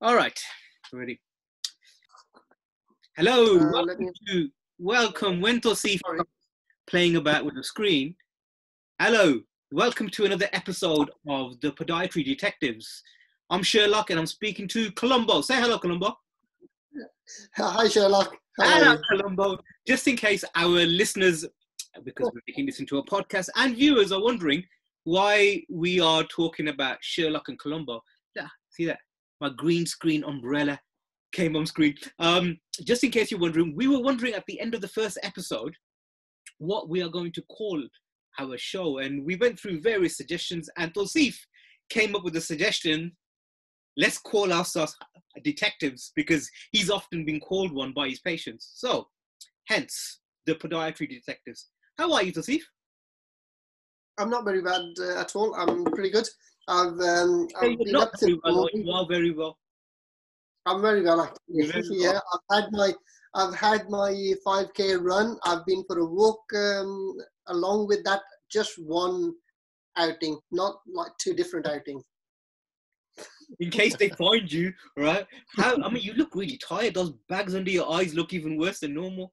All right, ready. Hello, Uh, welcome me- to welcome Wento C Sorry. playing about with the screen. Hello, welcome to another episode of the Podiatry Detectives. I'm Sherlock and I'm speaking to Columbo. Say hello, Columbo. Hi, Sherlock. Hello, you? Columbo. Just in case our listeners, because we're making this into a podcast, and viewers are wondering why we are talking about Sherlock and Columbo. Yeah, see that? My green screen umbrella came on screen. Um, just in case you're wondering, we were wondering at the end of the first episode what we are going to call our show, and we went through various suggestions, and Tosif came up with a suggestion. Let's call ourselves detectives because he's often been called one by his patients. So, hence the podiatry detectives. How are you, Tosif? I'm not very bad uh, at all. I'm pretty good. I've, um, I've been not up very since well. You are very well. I'm very well actually. Very yeah, well. I've had my I've had my 5k run. I've been for a walk. Um, along with that, just one outing, not like two different outings. In case they find you, right? How? I mean, you look really tired. Those bags under your eyes look even worse than normal.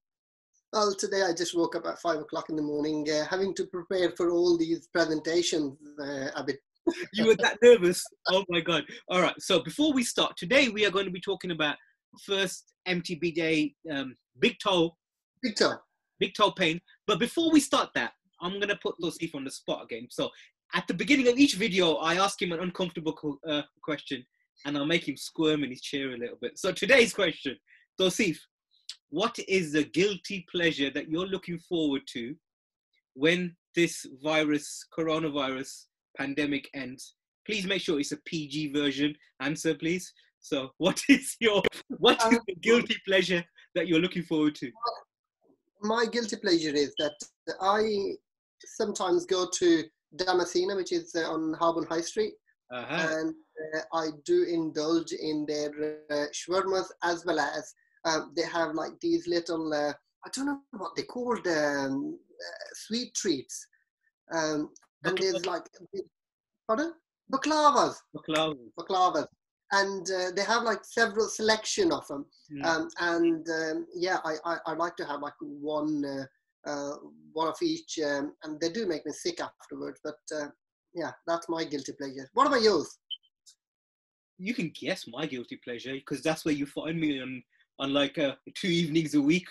Well, today I just woke up at five o'clock in the morning, uh, having to prepare for all these presentations uh, a bit. You were that nervous. Oh my god! All right. So before we start today, we are going to be talking about first MTPJ, um, big toe, Big time. big toe pain. But before we start that, I'm gonna put Tosif on the spot again. So at the beginning of each video, I ask him an uncomfortable co- uh, question, and I'll make him squirm in his chair a little bit. So today's question, Tosif, what is the guilty pleasure that you're looking forward to when this virus, coronavirus pandemic ends? Please make sure it's a PG version. Answer, please. So, what is your what is the guilty pleasure that you're looking forward to? my guilty pleasure is that I sometimes go to Damascena, which is uh, on Harborne High Street, Uh-huh. and uh, I do indulge in their uh, shawarmas as well as um, they have like these little, uh, I don't know what they called, um, uh, sweet treats. Um, and there's like, pardon? Baklavas, Baklava. baklavas. And uh, they have like several selection of them. Mm. Um, and um, yeah, I, I, I like to have like one uh, uh, one of each, um, and they do make me sick afterwards. But uh, yeah, that's my guilty pleasure. What about yours? you can guess my guilty pleasure because that's where you find me on on like uh, two evenings a week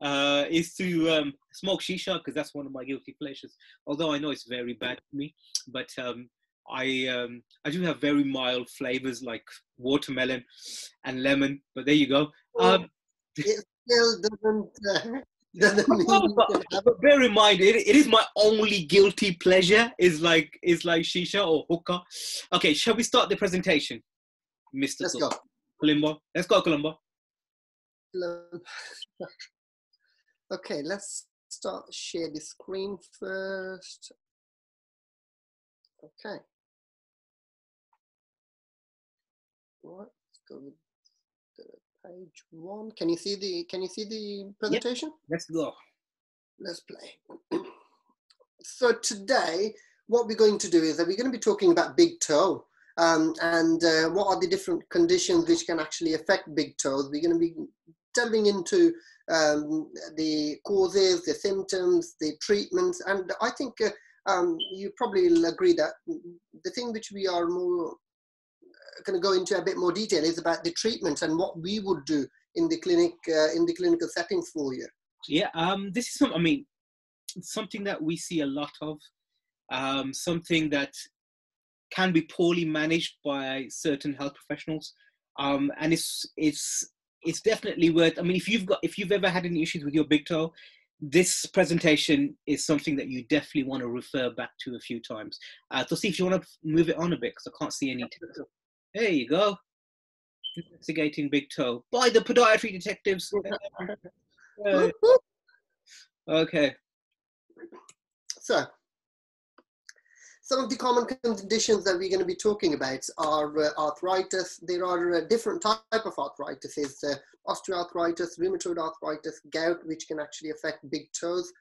uh is to um smoke shisha because that's one of my guilty pleasures. Although i know it's very bad for me but um i um i do have very mild flavors like watermelon and lemon but there you go. Um It still doesn't uh, doesn't mean but, but bear in mind it, it is my only guilty pleasure is like is like shisha or hookah. Okay shall we start the presentation mr Let's Sul- go. columbo let's go columbo Okay, let's start share the screen first. Okay. Right, let's go with the page one. Can you see the Can you see the presentation? let's go Let's play. so today, what we're going to do is that we're going to be talking about big toe. Um, and uh, what are the different conditions which can actually affect big toes? We're going to be delving into um, the causes, the symptoms, the treatments, and I think uh, um, you probably will agree that the thing which we are more going to go into a bit more detail is about the treatments and what we would do in the clinic, uh, in the clinical settings for you. Yeah, um, this is some. I mean, something that we see a lot of. Um, something that can be poorly managed by certain health professionals, um, and it's it's it's definitely worth. I mean, if you've got if you've ever had any issues with your big toe, this presentation is something that you definitely want to refer back to a few times. Uh, to see if you want to move it on a bit, because I can't see any. There you go. Investigating big toe by the podiatry detectives. Uh, okay. So, some of the common conditions that we're going to be talking about are uh, arthritis. There are uh, different type of arthritis. Is uh, osteoarthritis, rheumatoid arthritis, gout, which can actually affect big toes.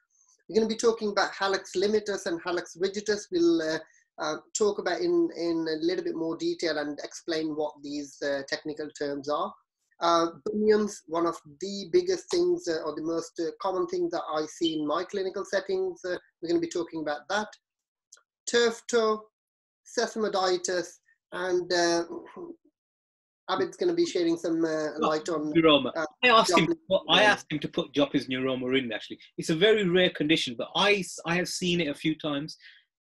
We're going to be talking about hallux limitus and hallux rigidus. We'll uh, uh, talk about in, in a little bit more detail and explain what these uh, technical terms are. Uh, bunions, one of the biggest things uh, or the most uh, common things that I see in my clinical settings. We're going to be talking about that. Turf toe, sesamoiditis, and uh, Abid's going to be shedding some uh, light on neuroma. uh, I asked him. Joplin's I asked him to put Joplin's neuroma in. Actually, it's a very rare condition, but I I have seen it a few times,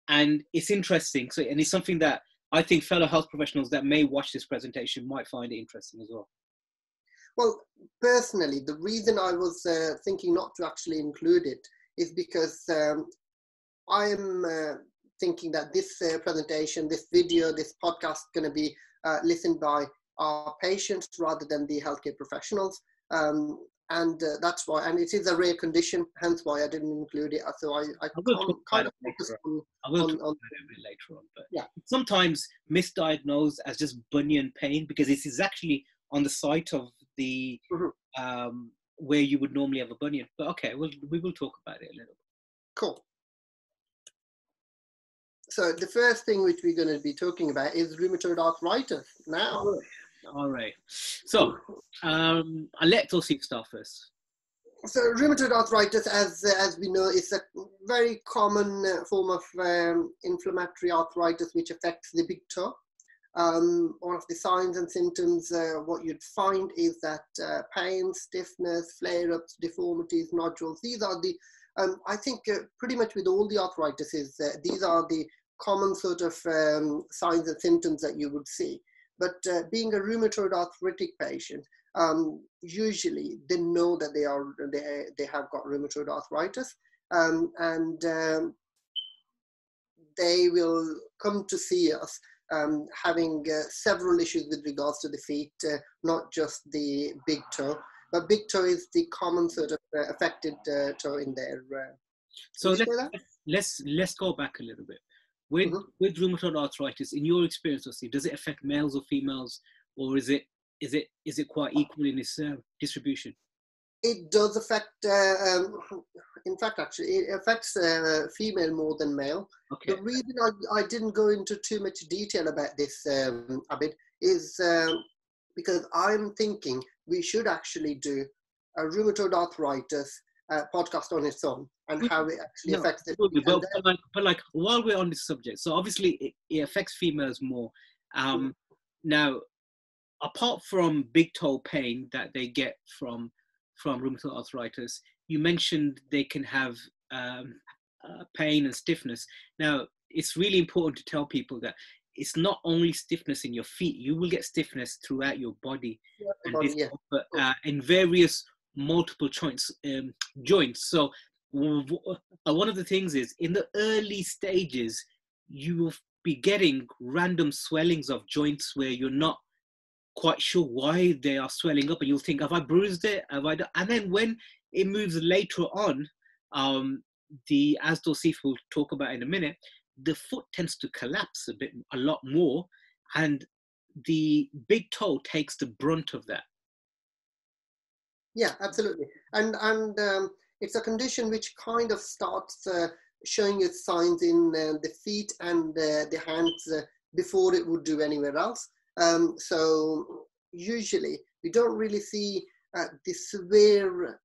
and it's interesting. So, and it's something that I think fellow health professionals that may watch this presentation might find it interesting as well. Well, personally, the reason I was uh, thinking not to actually include it is because um, I am uh, thinking that this uh, presentation, this video, this podcast is going to be uh, listened by our patients rather than the healthcare professionals. Um, and uh, that's why, and it is a rare condition, hence why I didn't include it. So I, I kind of focus on, I will on, talk on about it a bit later on, but Yeah. sometimes misdiagnosed as just bunion pain because this is actually on the site of the Mhm. um, where you would normally have a bunion. But okay, we'll, we will talk about it a little. Cool. So the first thing which we're going to be talking about is rheumatoid arthritis. Now, All right. So um, I'll let Tosif start first. so rheumatoid arthritis, as as we know, is a very common uh, form of um, inflammatory arthritis which affects the big toe. Um, one of the signs and symptoms, uh, what you'd find is that uh, pain, stiffness, flare-ups, deformities, nodules. These are the, um, I think, uh, pretty much with all the arthritis, uh, these are the common sort of um, signs and symptoms that you would see. But uh, being a rheumatoid arthritic patient, um, usually they know that they are they, they have got rheumatoid arthritis, um, and um, they will come to see us um, having uh, several issues with regards to the feet, uh, not just the big toe. But big toe is the common sort of uh, affected uh, toe in there. Uh, So let's, let's let's go back a little bit. With Mhm. with rheumatoid arthritis, in your experience, Tosif, does it affect males or females, or is it is it is it quite equal in its uh, distribution? it does affect, uh, um, in fact, actually, it affects uh, female more than male. Okay. The reason I, I didn't go into too much detail about this, um, Abid, is um, because I'm thinking we should actually do a rheumatoid arthritis uh, podcast on its own and how it actually No, affects it. But, but like but like while we're on this subject, so obviously it, it affects females more. Um, now, apart from big toe pain that they get from from rheumatoid arthritis, you mentioned they can have um, uh, pain and stiffness. Now, it's really important to tell people that it's not only stiffness in your feet; you will get stiffness throughout your body and body, this- yeah. but uh, in various multiple joints um, joints so uh, one of the things is in the early stages you will be getting random swellings of joints where you're not quite sure why they are swelling up and you'll think have i bruised it have i done? and then when it moves later on um the as Tosif will talk about in a minute the foot tends to collapse a bit a lot more and the big toe takes the brunt of that Yeah, absolutely. And and um, it's a condition which kind of starts uh, showing its signs in uh, the feet and uh, the hands uh, before it would do anywhere else. Um, so usually we don't really see uh, the severe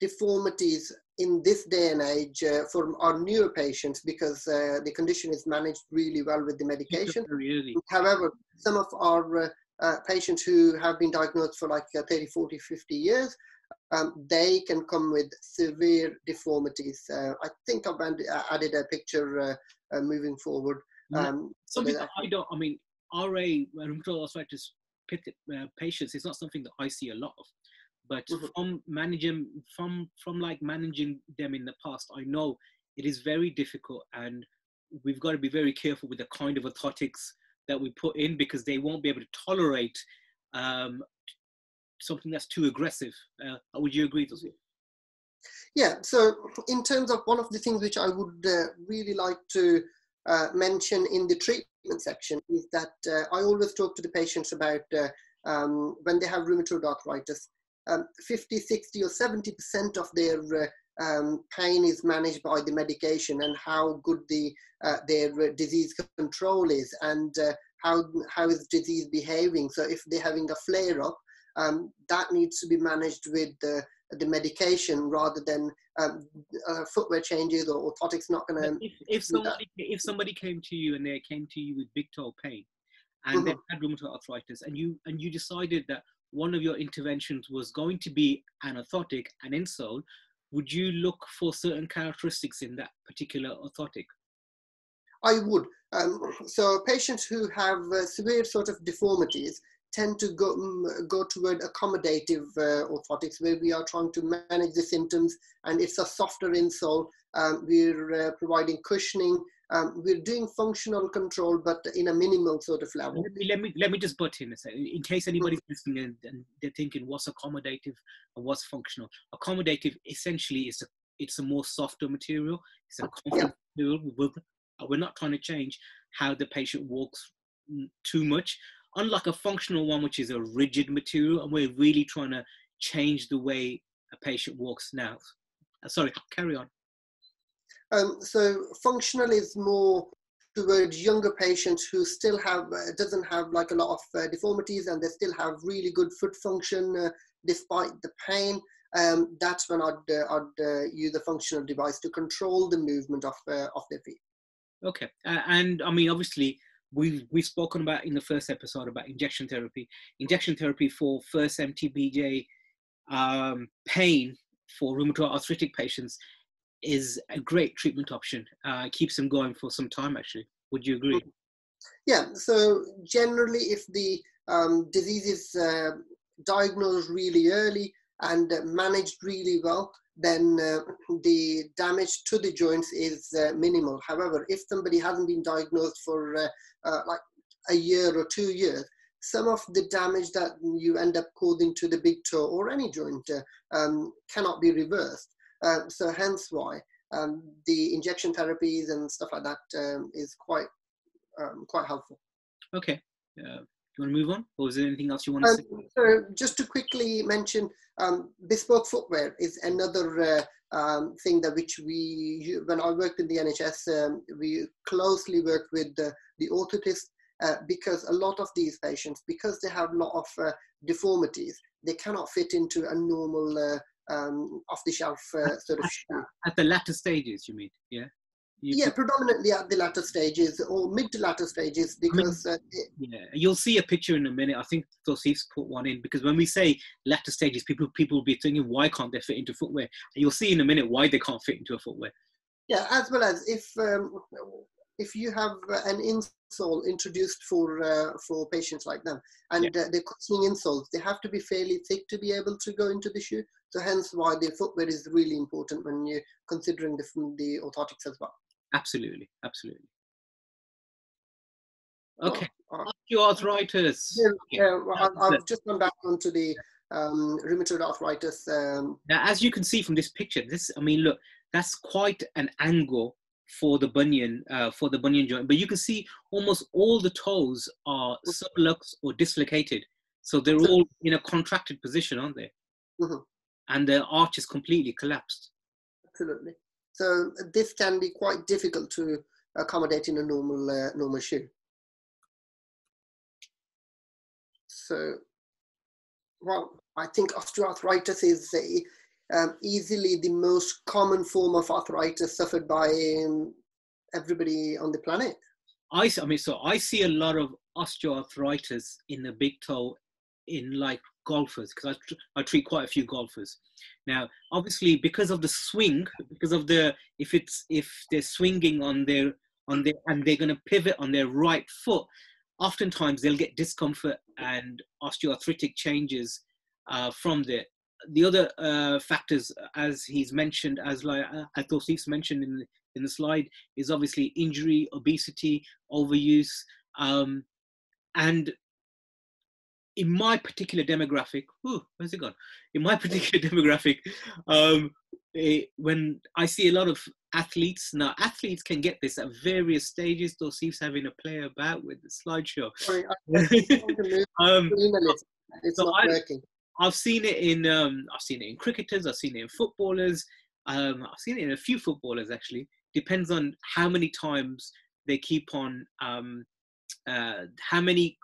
deformities in this day and age uh, for our newer patients because uh, the condition is managed really well with the medication. very early. However, some of our uh, patients who have been diagnosed for like uh, 30, 40, 50 years, um, they can come with severe deformities. Uh, I think I've uh, added a picture uh, uh, moving forward. Um, so something that I don't. I mean, RA rheumatoid arthritis uh, patients it's not something that I see a lot of. But Mhm. from managing, from from like managing them in the past, I know it is very difficult, and we've got to be very careful with the kind of orthotics that we put in because they won't be able to tolerate um, something that's too aggressive. Uh, would you agree, Tosif? Yeah, so in terms of one of the things which I would uh, really like to uh, mention in the treatment section is that uh, I always talk to the patients about uh, um, when they have rheumatoid arthritis, um, 50, 60, or 70% of their uh, um, pain is managed by the medication and how good the uh, their disease control is and uh, how how is disease behaving. So if they're having a flare up, um, that needs to be managed with the the medication rather than um, uh, footwear changes or orthotics not going to. If, if somebody if somebody came to you and they came to you with big toe pain, and mm-hmm. they had rheumatoid arthritis, and you and you decided that one of your interventions was going to be an orthotic, an insole, would you look for certain characteristics in that particular orthotic? I would. Um, so patients who have uh, severe sort of deformities tend to go, um, go toward accommodative uh, orthotics where we are trying to manage the symptoms and it's a softer insole. Um, we're uh, providing cushioning. Um, we're doing functional control, but in a minimal sort of level. Let me let me, let me just butt in a second. In case anybody's listening and, and, they're thinking, what's accommodative and what's functional? Accommodative essentially is a it's a more softer material. It's a yeah. material. We're not trying to change how the patient walks mm, too much unlike a functional one, which is a rigid material, and we're really trying to change the way a patient walks now. Uh, sorry, carry on. Um, so functional is more towards younger patients who still have uh, doesn't have like a lot of uh, deformities and they still have really good foot function uh, despite the pain. Um, that's when I'd, uh, I'd uh, use a functional device to control the movement of of their feet. Okay, and I mean obviously we've we've spoken about in the first episode about injection therapy. Injection therapy for first MTPJ um, pain for rheumatoid arthritic patients is a great treatment option. Uh, keeps them going for some time. Actually, would you agree? Yeah. So generally, if the um, disease is uh, diagnosed really early and managed really well, then uh, the damage to the joints is uh, minimal. However, if somebody hasn't been diagnosed for uh, uh like a year or two years, some of the damage that you end up causing to the big toe or any joint um, cannot be reversed. Uh, so hence why um, the injection therapies and stuff like that um, is quite um, quite helpful. Okay. Do you want to move on, or is there anything else you want to um, say? So just to quickly mention, um, bespoke footwear is another uh, um, thing that which we, when I worked in the NHS, um, we closely worked with the, the orthotist uh, because a lot of these patients, because they have a lot of uh, deformities, they cannot fit into a normal uh, um, off-the-shelf uh, sort of shoe. At the latter stages, you mean? Yeah. You yeah, predominantly at the latter stages or mid to latter stages because. I mean, uh, yeah, you'll see a picture in a minute. I think Tosif's put one in because when we say latter stages, people people will be thinking, why can't they fit into footwear? And you'll see in a minute why they can't fit into a footwear. Yeah, as well as if um, if you have an insole introduced for uh, for patients like them, and yeah. uh, they're cushioning insoles, they have to be fairly thick to be able to go into the shoe. So hence why the footwear is really important when you're considering the the orthotics as well. Absolutely, absolutely. Okay, uh, arthritis. Yeah, yeah well, I've just gone back onto the um, rheumatoid arthritis. Um, now, as you can see from this picture, this I mean, look, that's quite an angle for the bunion, uh, for the bunion joint. But you can see almost all the toes are mm-hmm. sublux or dislocated, so they're all in a contracted position, aren't they? Mm-hmm. And the arch is completely collapsed. Absolutely. So this can be quite difficult to accommodate in a normal uh, normal shoe. So, well, I think osteoarthritis is a, um, easily the most common form of arthritis suffered by um, everybody on the planet. I, I mean, so I see a lot of osteoarthritis in the big toe in like golfers because I, I treat quite a few golfers. Now obviously because of the swing because of the if it's if they're swinging on their on their and they're going to pivot on their right foot oftentimes they'll get discomfort and osteoarthritic changes uh, from the the other uh, factors as he's mentioned as like I thought he's mentioned in the, in the slide is obviously injury obesity overuse um, and in my particular demographic, ooh, where's it gone? In my particular demographic, um, it, when I see a lot of athletes, now athletes can get this at various stages. Tosif's having a play about with the slideshow. Sorry, um, it's so not I, working. I've seen it in um, I've seen it in cricketers, I've seen it in footballers, Um, I've seen it in a few footballers actually. Depends on how many times they keep on, um, uh, how many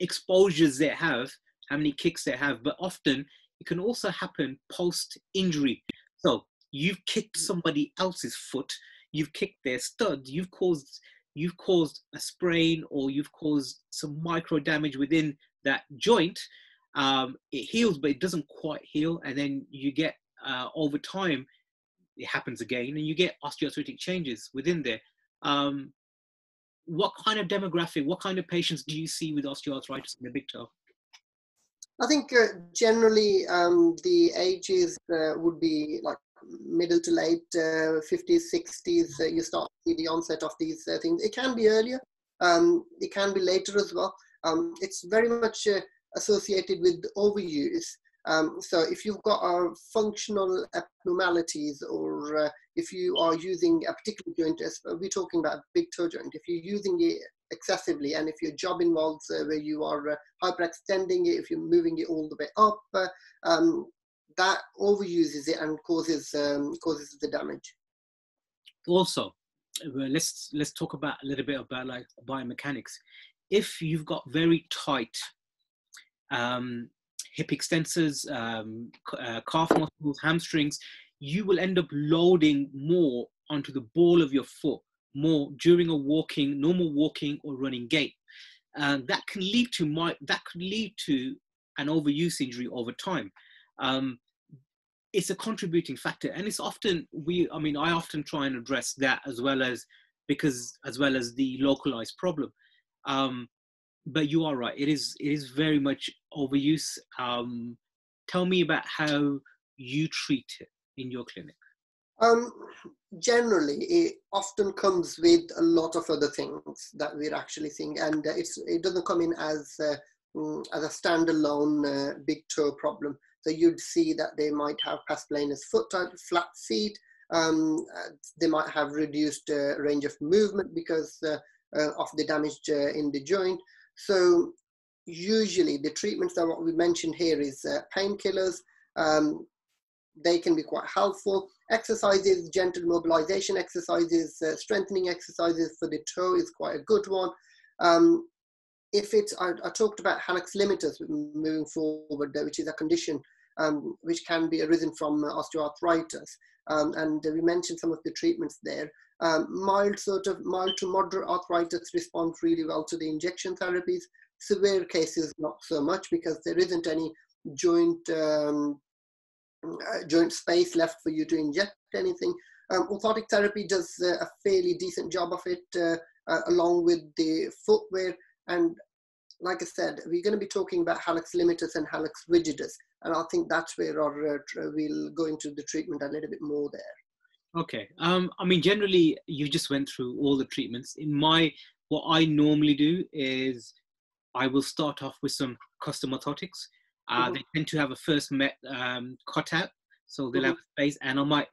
exposures they have, how many kicks they have. But often it can also happen post injury. So you've kicked somebody else's foot, you've kicked their stud, you've caused you've caused a sprain or you've caused some micro damage within that joint. Um, it heals, but it doesn't quite heal, and then you get uh, over time it happens again, and you get osteoarthritic changes within there. Um, what kind of demographic, what kind of patients do you see with osteoarthritis in the big toe? I think uh, generally um, the ages uh, would be like middle to late uh, 50s, 60s. Uh, you start to see the onset of these uh, things. It can be earlier, um, it can be later as well. Um, it's very much uh, associated with overuse. Um, so if you've got functional abnormalities or if you are using a particular joint, we're talking about a big toe joint, if you're using it excessively and if your job involves uh, where you are uh, hyperextending it, if you're moving it all the way up, uh, um, that overuses it and causes, um, causes the damage. Also, let's let's talk about a little bit about like biomechanics. If you've got very tight um, hip extensors, um, uh, calf muscles, hamstrings, you will end up loading more onto the ball of your foot more during a walking, normal walking or running gait. And that can lead to my, that could lead to an overuse injury over time. Um, it's a contributing factor, and it's often we. I mean, I often try and address that as well as because as well as the localized problem. Um, but you are right. It is it is very much overuse. Um, tell me about how you treat it in your clinic. Um, generally, it often comes with a lot of other things that we're actually seeing, and uh, it doesn't come in as uh, mm, as a standalone uh, big toe problem. So you'd see that they might have past foot type, flat feet. Um, uh, they might have reduced uh, range of movement because uh, of the damage in the joint. So usually the treatments that what we mentioned here is painkillers. Um, they can be quite helpful. Exercises, gentle mobilization exercises, uh, strengthening exercises for the toe is quite a good one. Um, if it's, I, I, talked about hallux limitus moving forward, which is a condition um, which can be arisen from osteoarthritis. Um, and we mentioned some of the treatments there. Um, mild sort of mild to moderate arthritis responds really well to the injection therapies. Severe cases not so much because there isn't any joint um, uh, joint space left for you to inject anything. Um, orthotic therapy does uh, a fairly decent job of it uh, uh along with the footwear and like I said, we're going to be talking about hallux limitus and hallux rigidus, and I think that's where our, uh, we'll go into the treatment a little bit more there. Okay. Um, I mean, generally, you just went through all the treatments. In my, what I normally do is I will start off with some custom orthotics. Uh, mm-hmm. They tend to have a first met, um, cutout, so they'll mm-hmm. have a space, and I might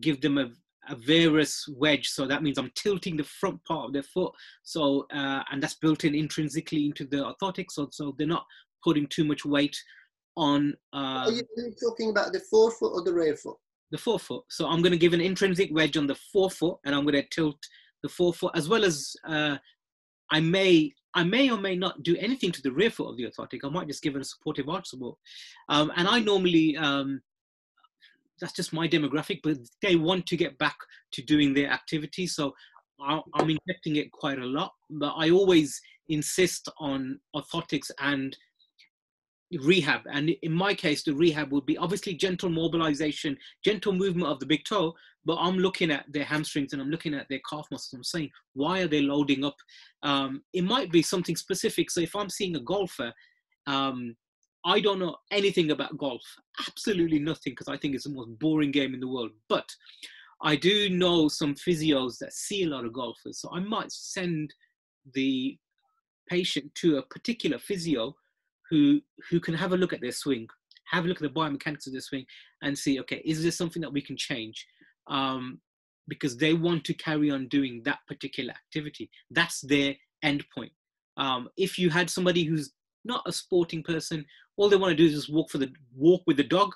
give them a, a varus wedge. So that means I'm tilting the front part of their foot. So, uh, and that's built in intrinsically into the orthotics. So, so they're not putting too much weight on. Um, Are you talking about the forefoot or the rear foot? the forefoot. So I'm going to give an intrinsic wedge on the forefoot and I'm going to tilt the forefoot as well as uh, I may I may or may not do anything to the rear foot of the orthotic. I might just give it a supportive arch support. Um, and I normally, um, that's just my demographic, but they want to get back to doing their activity. So I, I'm injecting it quite a lot, but I always insist on orthotics and rehab. And in my case, the rehab would be obviously gentle mobilization, gentle movement of the big toe, but I'm looking at their hamstrings and I'm looking at their calf muscles. I'm saying, why are they loading up? Um, it might be something specific. So if I'm seeing a golfer, um, I don't know anything about golf, absolutely nothing, because I think it's the most boring game in the world. But I do know some physios that see a lot of golfers. So I might send the patient to a particular physio who who can have a look at their swing, have a look at the biomechanics of their swing, and see, okay, is this something that we can change? Um, because they want to carry on doing that particular activity. That's their end point. Um, if you had somebody who's not a sporting person, all they want to do is just walk for the walk with the dog.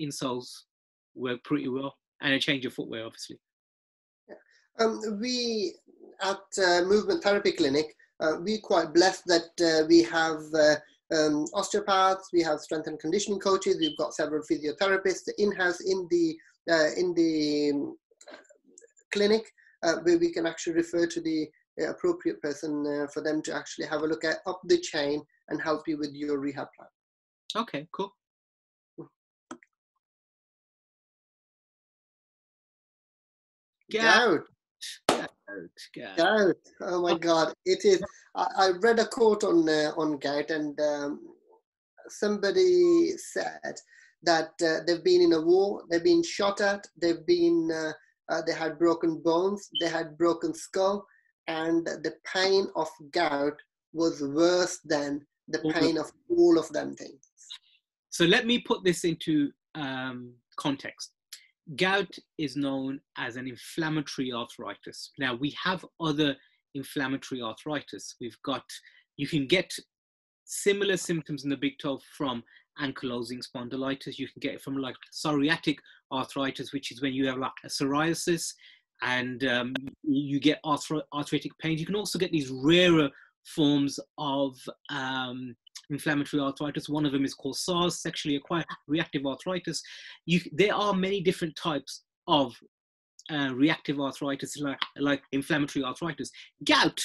Insoles work pretty well, and a change of footwear, obviously. Um, we at uh, Movement Therapy Clinic, uh, we quite blessed that uh, we have uh, um, osteopaths, we have strength and conditioning coaches, we've got several physiotherapists in-house in the uh, in the um, clinic uh, where we can actually refer to the appropriate person for them to actually have a look at up the chain and help you with your rehab plan. Okay, cool. Gout. Gout. Gout. Oh my God! It is. I, I read a quote on uh, on gout, and um, somebody said that uh, they've been in a war, they've been shot at, they've been, uh, uh they had broken bones, they had broken skull, and the pain of gout was worse than the pain of all of them things. So let me put this into um, context gout is known as an inflammatory arthritis. Now, we have other inflammatory arthritis. We've got, you can get similar symptoms in the big toe from ankylosing spondylitis. You can get it from like psoriatic arthritis, which is when you have like a psoriasis and um, you get arthritic pain. You can also get these rarer forms of um, inflammatory arthritis. One of them is called SARS, sexually acquired reactive arthritis. You, there are many different types of uh, reactive arthritis, like, like inflammatory arthritis. Gout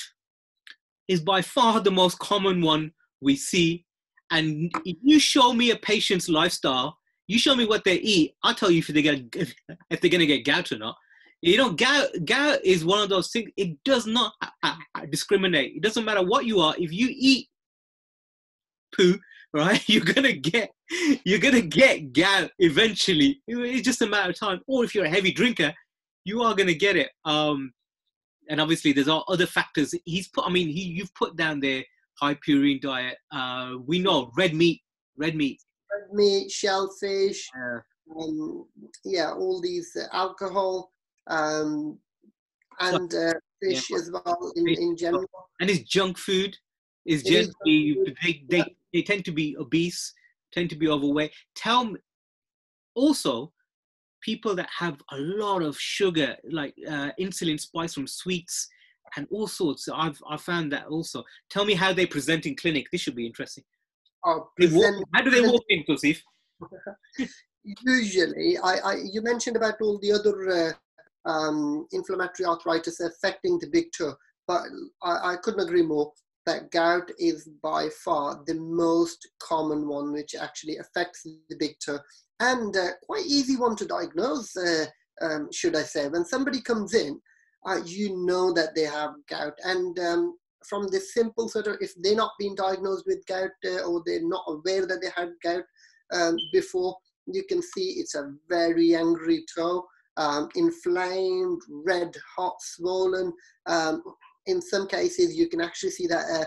is by far the most common one we see. And if you show me a patient's lifestyle, you show me what they eat, I'll tell you if they're gonna if they're gonna get gout or not. You know, gout gout is one of those things. It does not uh, uh, discriminate. It doesn't matter what you are. If you eat poo, right? You're gonna get you're gonna get gout eventually. It's just a matter of time. Or if you're a heavy drinker, you are gonna get it. Um, and obviously there's all other factors. He's put. I mean, he you've put down there high purine diet. Uh, we know red meat, red meat, red meat, shellfish. Uh, um, yeah, all these uh, alcohol um, and uh, fish yeah. as well in, in general. And it's junk food is generally they, they, they tend to be obese, tend to be overweight. Tell me also people that have a lot of sugar, like uh, insulin spikes from sweets and all sorts. I've I found that also. Tell me how they present in clinic. This should be interesting. Oh, present, how do they walk in, Tosif? Usually, I, I you mentioned about all the other uh, um, inflammatory arthritis affecting the big toe, but I, I couldn't agree more that gout is by far the most common one which actually affects the big toe and uh, quite easy one to diagnose, uh, um, should I say. When somebody comes in, uh, you know that they have gout. And um, from this simple sort of, if they're not being diagnosed with gout uh, or they're not aware that they had gout um, before, you can see it's a very angry toe, um, inflamed, red, hot, swollen. In some cases you can actually see that uh,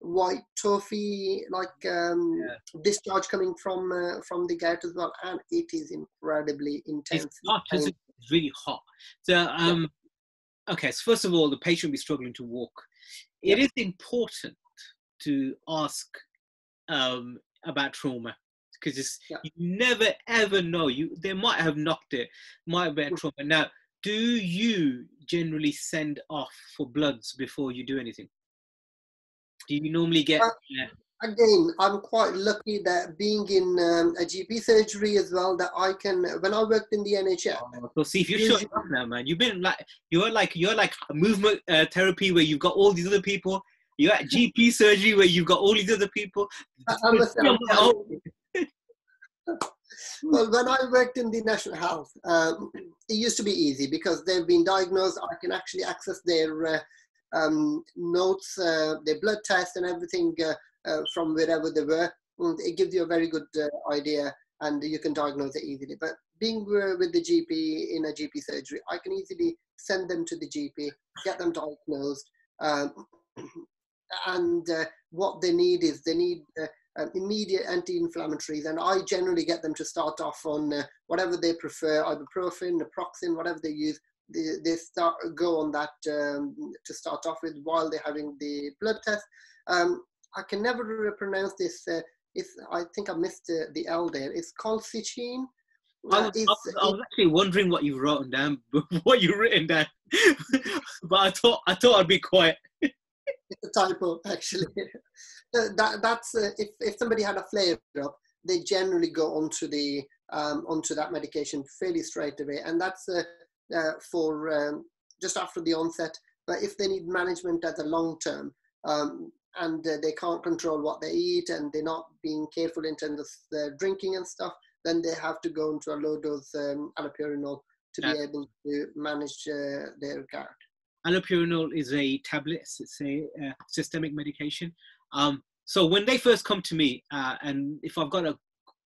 white toffee like um, yeah. discharge coming from uh, from the gout as well and it is incredibly intense it's not it's really hot. So um yeah. okay so first of all the patient will be struggling to walk. It yeah. is important to ask um about trauma because you never ever know. You they might have knocked it might have been trauma. Now do you generally send off for bloods before you do anything? Do you normally get? Uh, again, I'm quite lucky that being in um, a GP surgery as well, that I can. When I worked in the NHS. Oh, so see, if you're showing up now, man, you've been like you're like you're like a movement uh, therapy where you've got all these other people. You're at GP surgery where you've got all these other people. Well, when I worked in the National Health, um, it used to be easy because they've been diagnosed. I can actually access their uh, um, notes, uh, their blood tests, and everything uh, uh from wherever they were. And it gives you a very good uh, idea, and you can diagnose it easily. But being uh, with the GP in a GP surgery, I can easily send them to the GP, get them diagnosed. Um, and what they need is they need um, immediate anti-inflammatories, and I generally get them to start off on uh, whatever they prefer, ibuprofen, naproxen, whatever they use. They, they start go on that um, to start off with while they're having the blood test. Um, I can never pronounce this. Uh, it's, I think I missed uh, the L there. It's colchicine. I was, I, was, I was, actually wondering what you've written down, what you've written down, but I thought I thought I'd be quiet. it's a typo, actually. that that's uh, if if somebody had a flare up, they generally go onto the um, onto that medication fairly straight away, and that's uh, uh, for um, just after the onset. But if they need management as a long term, um, and uh, they can't control what they eat, and they're not being careful in terms of the drinking and stuff, then they have to go into a low dose um, allopurinol to yeah. be able to manage uh, their gout. Allopurinol is a tablet, it's a uh, systemic medication. Um, so when they first come to me, uh, and if I've got a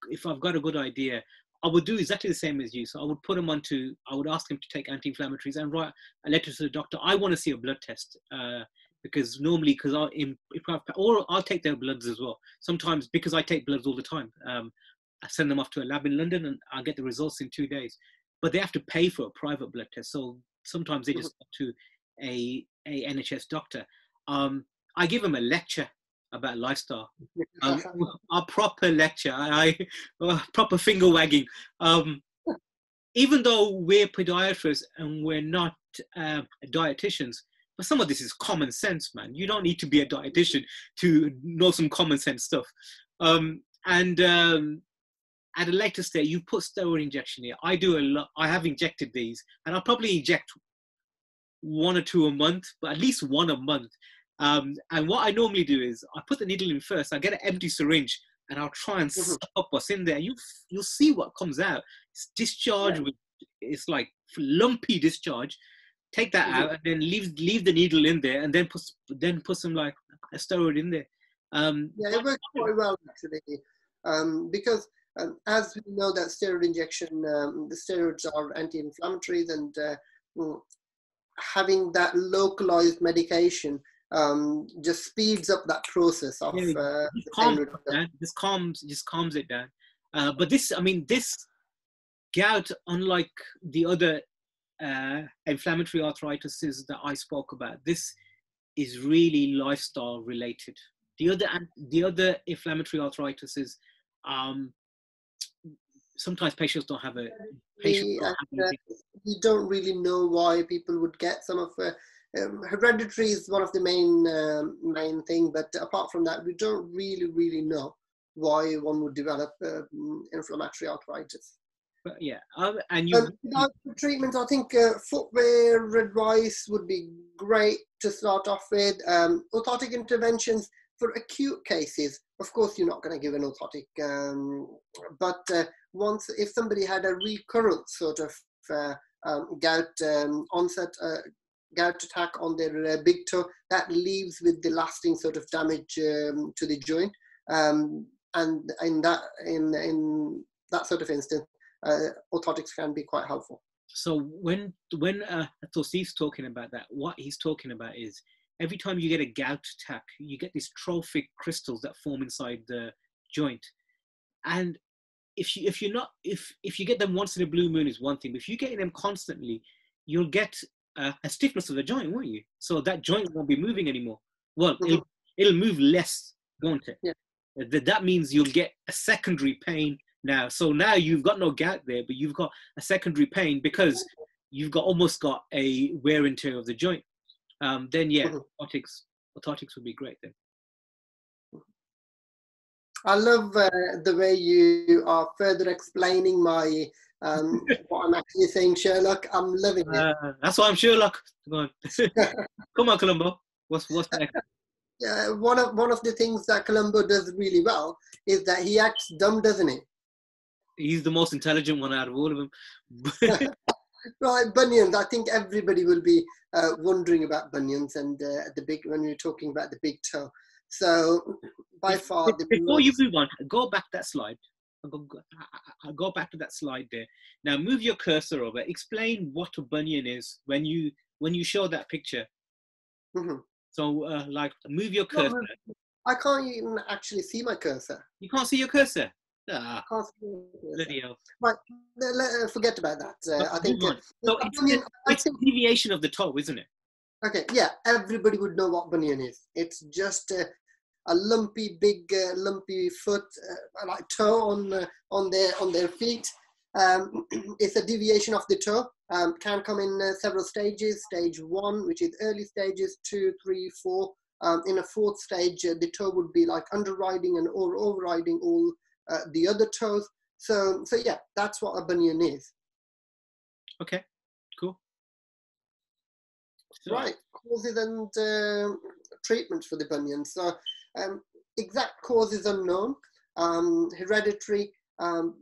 if I've got a good idea, I would do exactly the same as you. So I would put them onto, I would ask them to take anti-inflammatories and write a letter to the doctor. I want to see a blood test uh, because normally, because I, in, or I'll take their bloods as well. Sometimes because I take bloods all the time, um, I send them off to a lab in London and I get the results in two days. But they have to pay for a private blood test. So sometimes they just go to a, a NHS doctor. Um, I give them a lecture about lifestyle. Um, a proper lecture, I, I proper finger wagging. Um, even though we're podiatrists and we're not uh, dietitians, but some of this is common sense, man. You don't need to be a dietitian to know some common sense stuff. Um, and um, at a later stage, you put steroid injection here. I do a lot. I have injected these, and I'll probably inject one or two a month, but at least one a month um, and what I normally do is I put the needle in first. I get an empty syringe and I'll try and mm-hmm. suck what's in there. You you'll see what comes out. It's discharge yeah. with it's like lumpy discharge. Take that mm-hmm. out and then leave leave the needle in there and then put then put some like a steroid in there. Um, yeah, it works quite well actually um, because um, as we know that steroid injection, um, the steroids are anti-inflammatories and uh, having that localized medication um, just speeds up that process of yeah, uh, calm this calms just calms it down. Uh, but this i mean this gout unlike the other uh, inflammatory arthritis that i spoke about this is really lifestyle related. The other the other inflammatory arthritis is um, sometimes patients don't have a patients don't have uh, you don't really know why people would get some of uh, um, hereditary is one of the main um, main thing, but apart from that, we don't really really know why one would develop um, inflammatory arthritis. But yeah, um, and you um, treatment, I think uh, footwear advice would be great to start off with. Um, orthotic interventions for acute cases, of course, you're not going to give an orthotic, um, but uh, once if somebody had a recurrent sort of uh, um, gout um, onset uh, gout attack on their uh, big toe, that leaves with the lasting sort of damage um, to the joint. Um, and in that in in that sort of instance, uh, orthotics can be quite helpful. So when when uh, so talking about that, what he's talking about is every time you get a gout attack, you get these trophic crystals that form inside the joint, and if you if you're not if if you get them once in a blue moon is one thing. But if you're getting them constantly, you'll get uh, a stiffness of the joint, won't you? So that joint won't be moving anymore. Well, mm-hmm. it'll, it'll move less, won't it? Yeah. That, that means you'll get a secondary pain now. So now you've got no gout there, but you've got a secondary pain because you've got almost got a wear and tear of the joint. Um, then yeah, mm-hmm. orthotics, orthotics would be great then. I love uh, the way you are further explaining my um, what I'm actually saying, Sherlock. I'm loving it. Uh, that's why I'm Sherlock. Come on, come on, Columbo. What's what's next? Yeah, one of one of the things that Columbo does really well is that he acts dumb, doesn't he? He's the most intelligent one out of all of them. Right, bunions. I think everybody will be uh, wondering about bunions and uh, the big when we're talking about the big toe. So by far, before you move on, go back that slide. I'll go, I'll go back to that slide there. Now move your cursor over. Explain what a bunion is when you when you show that picture. Mm-hmm. So uh, like move your cursor. I can't even actually see my cursor. You can't see your cursor. Ah. Let, uh, forget about that. Uh, I think. Uh, so it's, bunion, it's a deviation of the toe, isn't it? Okay, yeah, everybody would know what bunion is. It's just uh, a lumpy, big, uh, lumpy foot, uh, like toe on uh, on their on their feet, Um, it's a deviation of the toe. Um, can come in uh, several stages. Stage one, which is early stages, two, three, four. Um, in a fourth stage, uh, the toe would be like underriding and or overriding all uh, the other toes. So, so yeah, that's what a bunion is. Okay, cool. So, right, causes and uh, treatments for the bunion. So, um, exact causes unknown. Um, hereditary. Um,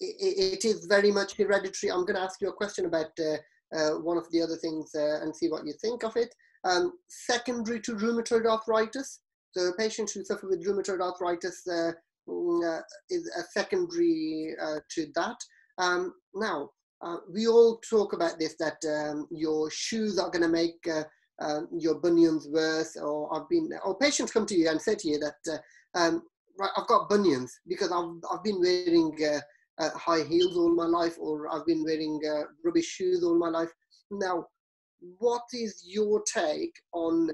it, it is very much hereditary. I'm going to ask you a question about uh, uh, one of the other things uh, and see what you think of it. Um, secondary to rheumatoid arthritis. So patients who suffer with rheumatoid arthritis uh, is a secondary uh, to that. Um, now, we all talk about this, that um, your shoes are going to make um, your bunions worse, or I've been, or patients come to you and say to you that, um, right, I've got bunions because I've, I've been wearing uh, high heels all my life or I've been wearing uh, rubbish shoes all my life. Now, what is your take on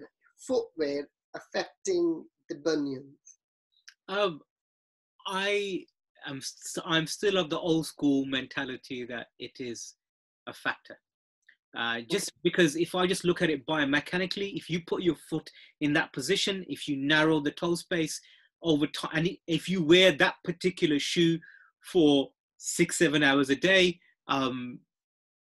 footwear affecting the bunions? Um, I am st- I'm still of the old school mentality that it is a factor. Uh, just because if I just look at it biomechanically, if you put your foot in that position, if you narrow the toe space over time, and if you wear that particular shoe for six, seven hours a day, um,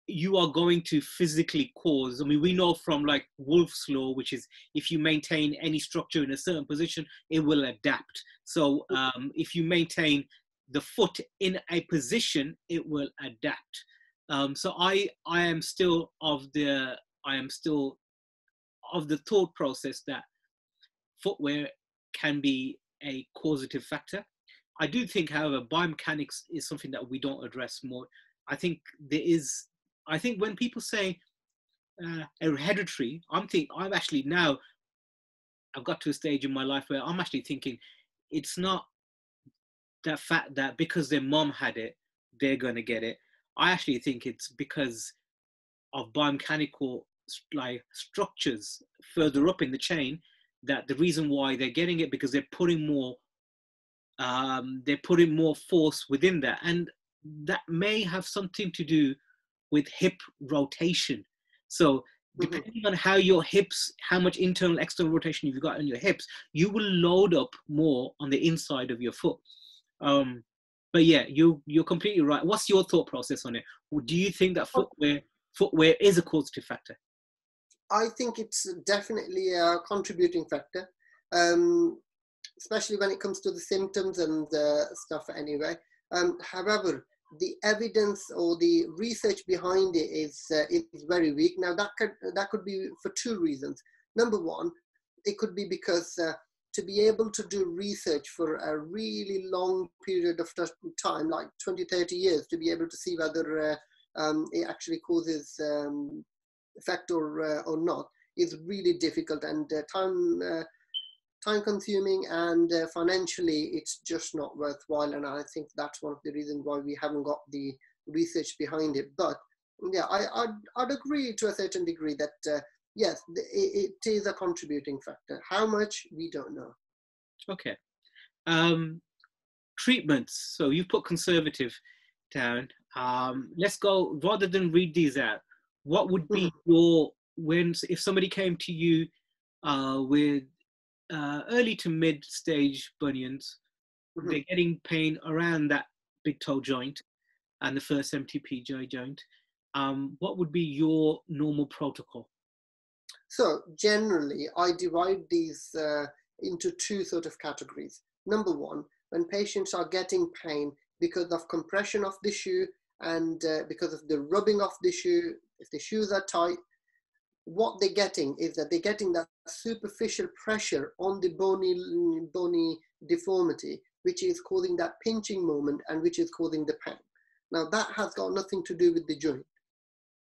you are going to physically cause. I mean, we know from like Wolff's law, which is if you maintain any structure in a certain position, it will adapt. So um, if you maintain the foot in a position, it will adapt. Um, so I I am still of the I am still of the thought process that footwear can be a causative factor. I do think, however, biomechanics is something that we don't address more. I think there is. I think when people say uh, hereditary, I'm think I'm actually now. I've got to a stage in my life where I'm actually thinking, it's not that fact that because their mom had it, they're going to get it. I actually think it's because of biomechanical like structures further up in the chain that the reason why they're getting it because they're putting more um, they're putting more force within that. And that may have something to do with hip rotation. So mm-hmm. depending mm-hmm. on how your hips, how much internal external rotation you've got on your hips, you will load up more on the inside of your foot. Um, but yeah, you you're completely right. What's your thought process on it? Do you think that footwear footwear is a causative factor? I think it's definitely a contributing factor. Um, especially when it comes to the symptoms and uh, stuff anyway. Um, however, the evidence or the research behind it is, uh, is very weak. Now that could, that could be for two reasons. Number one, it could be because uh, to be able to do research for a really long period of time, like 20, 30 years, to be able to see whether uh, um, it actually causes um, effect or, uh, or not, is really difficult and uh, time uh, time consuming and uh, financially it's just not worthwhile and i think that's one of the reasons why we haven't got the research behind it. But yeah i i'd, I'd agree to a certain degree that uh, yes it, it is a contributing factor. How much? We don't know. Okay. Um treatments. So you put conservative down. Um let's go rather than read these out what would be mm-hmm. your when if somebody came to you uh, with uh, early to mid stage bunions. Mm-hmm. They're getting pain around that big toe joint and the first MTPJ joint. Um, what would be your normal protocol? So generally, I divide these uh, into two sort of categories. Number one, when patients are getting pain because of compression of the shoe and uh, because of the rubbing of the shoe, if the shoes are tight, what they're getting is that they're getting that superficial pressure on the bony, bony deformity, which is causing that pinching moment and which is causing the pain. Now that has got nothing to do with the joint.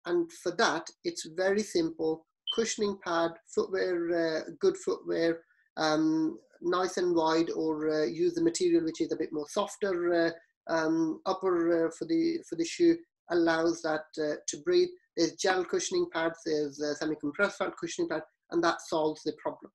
And for that, it's very simple, cushioning pad, footwear, uh, good footwear, um, nice and wide, or uh, use the material which is a bit more softer, uh, um, upper uh, for the for the shoe allows that uh, to breathe. There's gel cushioning pads, there's uh, semi-compressed cushioning pad, and that solves the problem.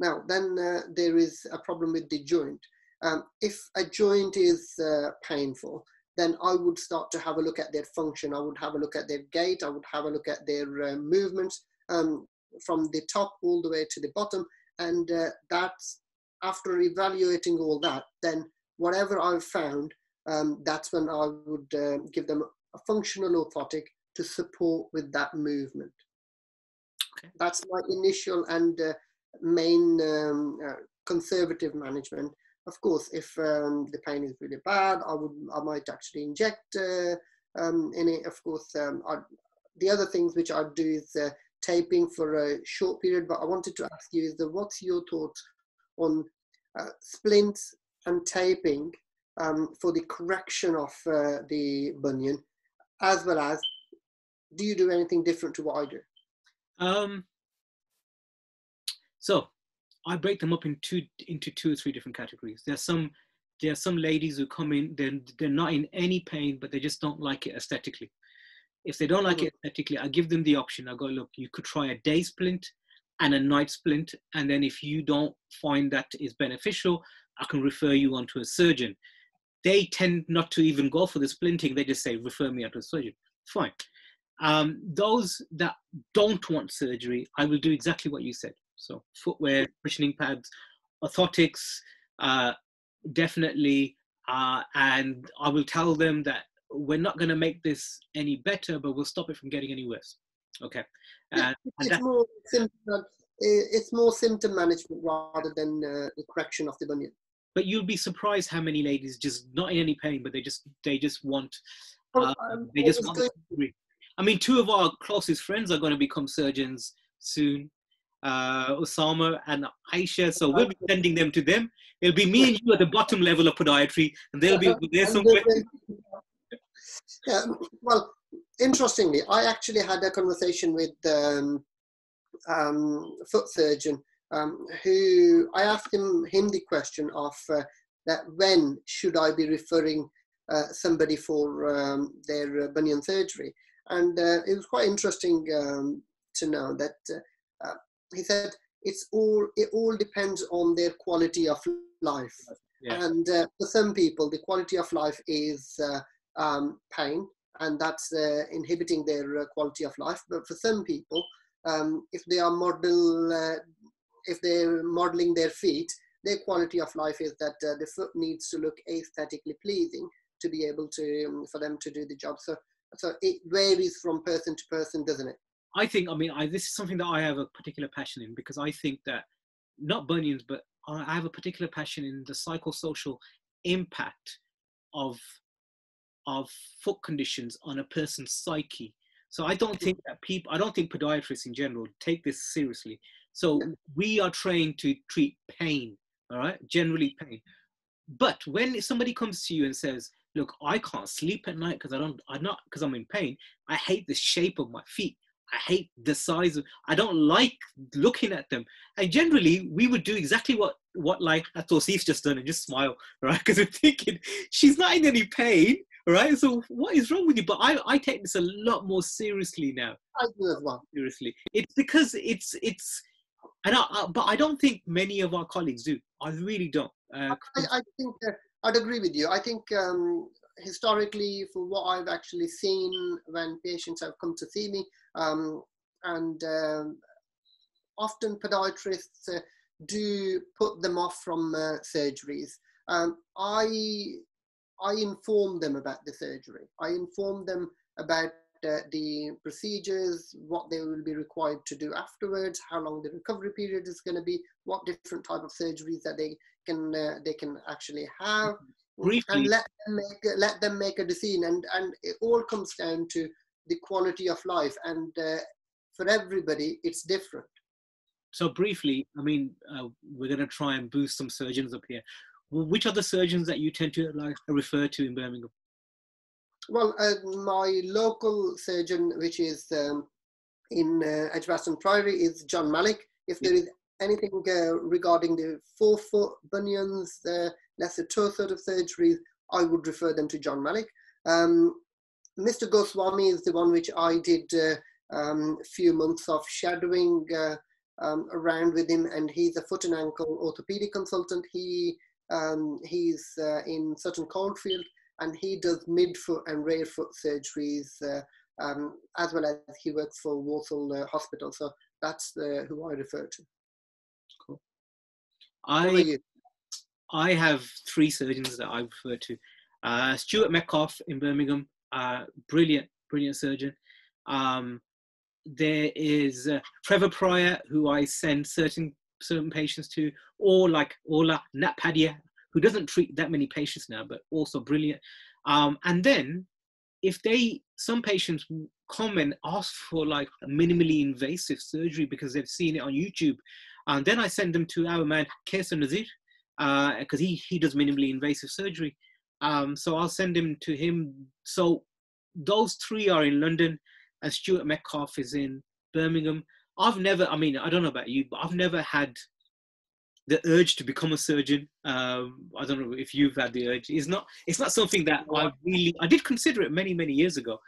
Now, then uh, there is a problem with the joint. Um, if a joint is uh, painful, then I would start to have a look at their function. I would have a look at their gait. I would have a look at their uh, movements um, from the top all the way to the bottom. And uh, that's after evaluating all that, then whatever I've found, um, that's when I would uh, give them a functional orthotic to support with that movement. Okay. That's my initial and uh, main um, uh, conservative management. Of course, if um, the pain is really bad, I would I might actually inject uh, um, in it. Of course, um, the other things which I do is uh, taping for a short period. But I wanted to ask you: is the what's your thoughts on uh, splints and taping um, for the correction of uh, the bunion, as well as do you do anything different to what I do? Um, so I break them up into into two or three different categories. There's some there are some ladies who come in, they're, they're not in any pain, but they just don't like it aesthetically. If they don't like mm-hmm. it aesthetically, I give them the option. I go, look, you could try a day splint and a night splint. And then if you don't find that is beneficial, I can refer you on to a surgeon. They tend not to even go for the splinting. They just say, refer me on to a surgeon. Fine. Um, those that don't want surgery, I will do exactly what you said. So footwear, cushioning pads, orthotics, uh, definitely. Uh, and I will tell them that we're not going to make this any better, but we'll stop it from getting any worse. Okay. And, it's, more symptom, it's more symptom management rather than uh, the correction of the bunion. But you'll be surprised how many ladies just not in any pain, but they just they just want uh, they just want. I mean, two of our closest friends are going to become surgeons soon, uh, Osama and Aisha. So we'll be sending them to them. It'll be me and you at the bottom level of podiatry, and they'll be there somewhere. Yeah, well, interestingly, I actually had a conversation with um, um, foot surgeon um, who I asked him him the question of uh, that when should I be referring uh, somebody for um, their uh, bunion surgery, and uh, it was quite interesting um, to know that uh, uh, he said it's all it all depends on their quality of life, yeah. and for some people the quality of life is um, pain, and that's inhibiting their quality of life. But for some people, um, if they are model if they're modeling their feet, their quality of life is that uh, the foot needs to look aesthetically pleasing to be able to um, for them to do the job. So so it varies from person to person, doesn't it? I think. I mean, I, this is something that I have a particular passion in because I think that not bunions, but I have a particular passion in the psychosocial impact of of foot conditions on a person's psyche. So I don't think that people, I don't think podiatrists in general take this seriously. So we are trained to treat pain, all right, generally pain. But when somebody comes to you and says, "Look, I can't sleep at night because I don't, I'm not because I'm in pain. I hate the shape of my feet. I hate the size of. I don't like looking at them." And generally, we would do exactly what what like Atosif's just done and just smile, right? Because we're thinking she's not in any pain, right? So what is wrong with you? But I, I take this a lot more seriously now. I do as well. Seriously, it's because it's it's and I, I, but I don't think many of our colleagues do. I really don't. Uh, I, I, think I'd agree with you. I think um, historically, for what I've actually seen when patients have come to see me, um, and um, often podiatrists uh, do put them off from uh, surgeries. Um, I I inform them about the surgery. I inform them about uh, the procedures, what they will be required to do afterwards, how long the recovery period is going to be, what different type of surgeries that they can uh, they can actually have, Briefly. and let them make let them make a decision. And and it all comes down to the quality of life, and uh, for everybody, it's different. So briefly, I mean, uh, we're going to try and boost some surgeons up here. Which are the surgeons that you tend to like refer to in Birmingham? Well, uh, my local surgeon, which is um, in uh, Edgbaston Priory, is John Malik. If there is anything uh, regarding the forefoot bunions, uh, lesser toe sort of surgeries, I would refer them to John Malik. Um, Mr. Goswami is the one which I did a uh, um, few months of shadowing uh, um, around with him, and he's a foot and ankle orthopedic consultant. He um, he's uh, in Sutton Coldfield, and he does midfoot and rear foot surgeries uh, um, as well as he works for Walsall uh, Hospital. So that's the, who I refer to. I I have three surgeons that I refer to. Uh, Stuart Metcalf in Birmingham, uh, brilliant, brilliant surgeon. Um, there is uh, Trevor Pryor, who I send certain certain patients to, or like Ola Natpadia, who doesn't treat that many patients now, but also brilliant. Um, and then if they, some patients come and ask for like minimally invasive surgery because they've seen it on YouTube, and then I send them to our man Kaisar Nazir because uh, he he does minimally invasive surgery. Um, so I'll send him to him. So those three are in London, and Stuart Metcalf is in Birmingham. I've never, I mean, I don't know about you, but I've never had the urge to become a surgeon. Um, I don't know if you've had the urge. It's not. It's not something that I really. I did consider it many many years ago,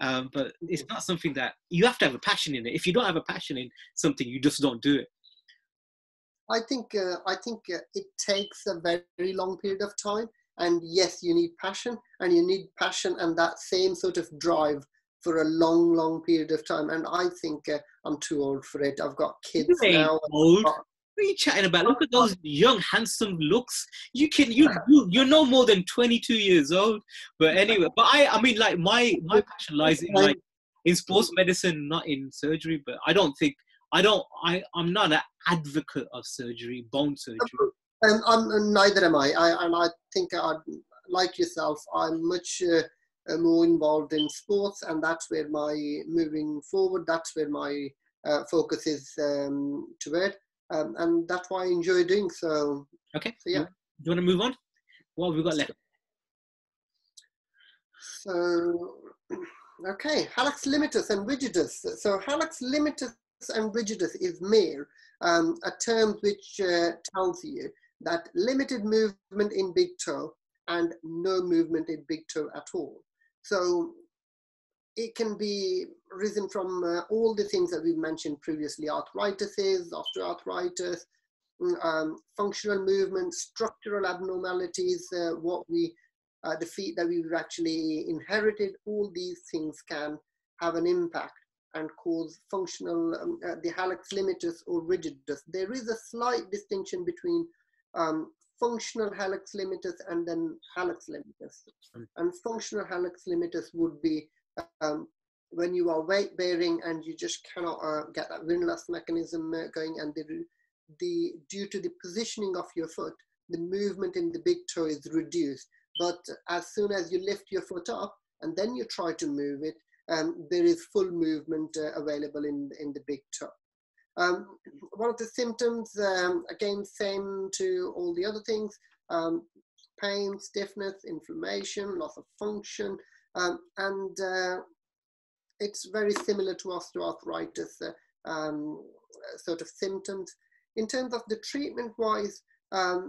um, but it's not something that you have to have a passion in it. If you don't have a passion in something, you just don't do it. I think. Uh, I think uh, it takes a very long period of time, and yes, you need passion, and you need passion and that same sort of drive for a long, long period of time. And I think uh, I'm too old for it. I've got kids now. Old. What are you chatting about? Look at those young, handsome looks. You can you you you're no more than 22 years old. But anyway, but I I mean like my my passion lies in like in sports medicine, not in surgery. But I don't think I don't I I'm not an advocate of surgery, bone surgery. Um, I'm, neither am I. I and I think I like yourself. I'm much. Uh, uh, more involved in sports, and that's where my moving forward. That's where my uh, focus is um, toward um, and that's why I enjoy doing so. Okay. So yeah. Do you want to move on? What have we got left? So, okay, hallux limitus and rigidus. So hallux limitus and rigidus is mere, um, a term which uh, tells you that limited movement in big toe and no movement in big toe at all. So it can be risen from uh, all the things that we've mentioned previously, arthritis, osteoarthritis, mm, um, functional movement, structural abnormalities, uh, what we, uh, the feet that we've actually inherited, all these things can have an impact and cause functional, um, uh, the hallux limitus or rigidus. There is a slight distinction between um, functional hallux limitus and then hallux limitus. Mm. And functional hallux limitus would be um, when you are weight bearing and you just cannot uh, get that windlass mechanism uh, going and the, the due to the positioning of your foot the movement in the big toe is reduced but as soon as you lift your foot up and then you try to move it um, there is full movement uh, available in, in the big toe um, one of the symptoms um, again same to all the other things um, pain stiffness inflammation loss of function um, and uh, it's very similar to osteoarthritis uh, sort of symptoms. In terms of the treatment wise, I,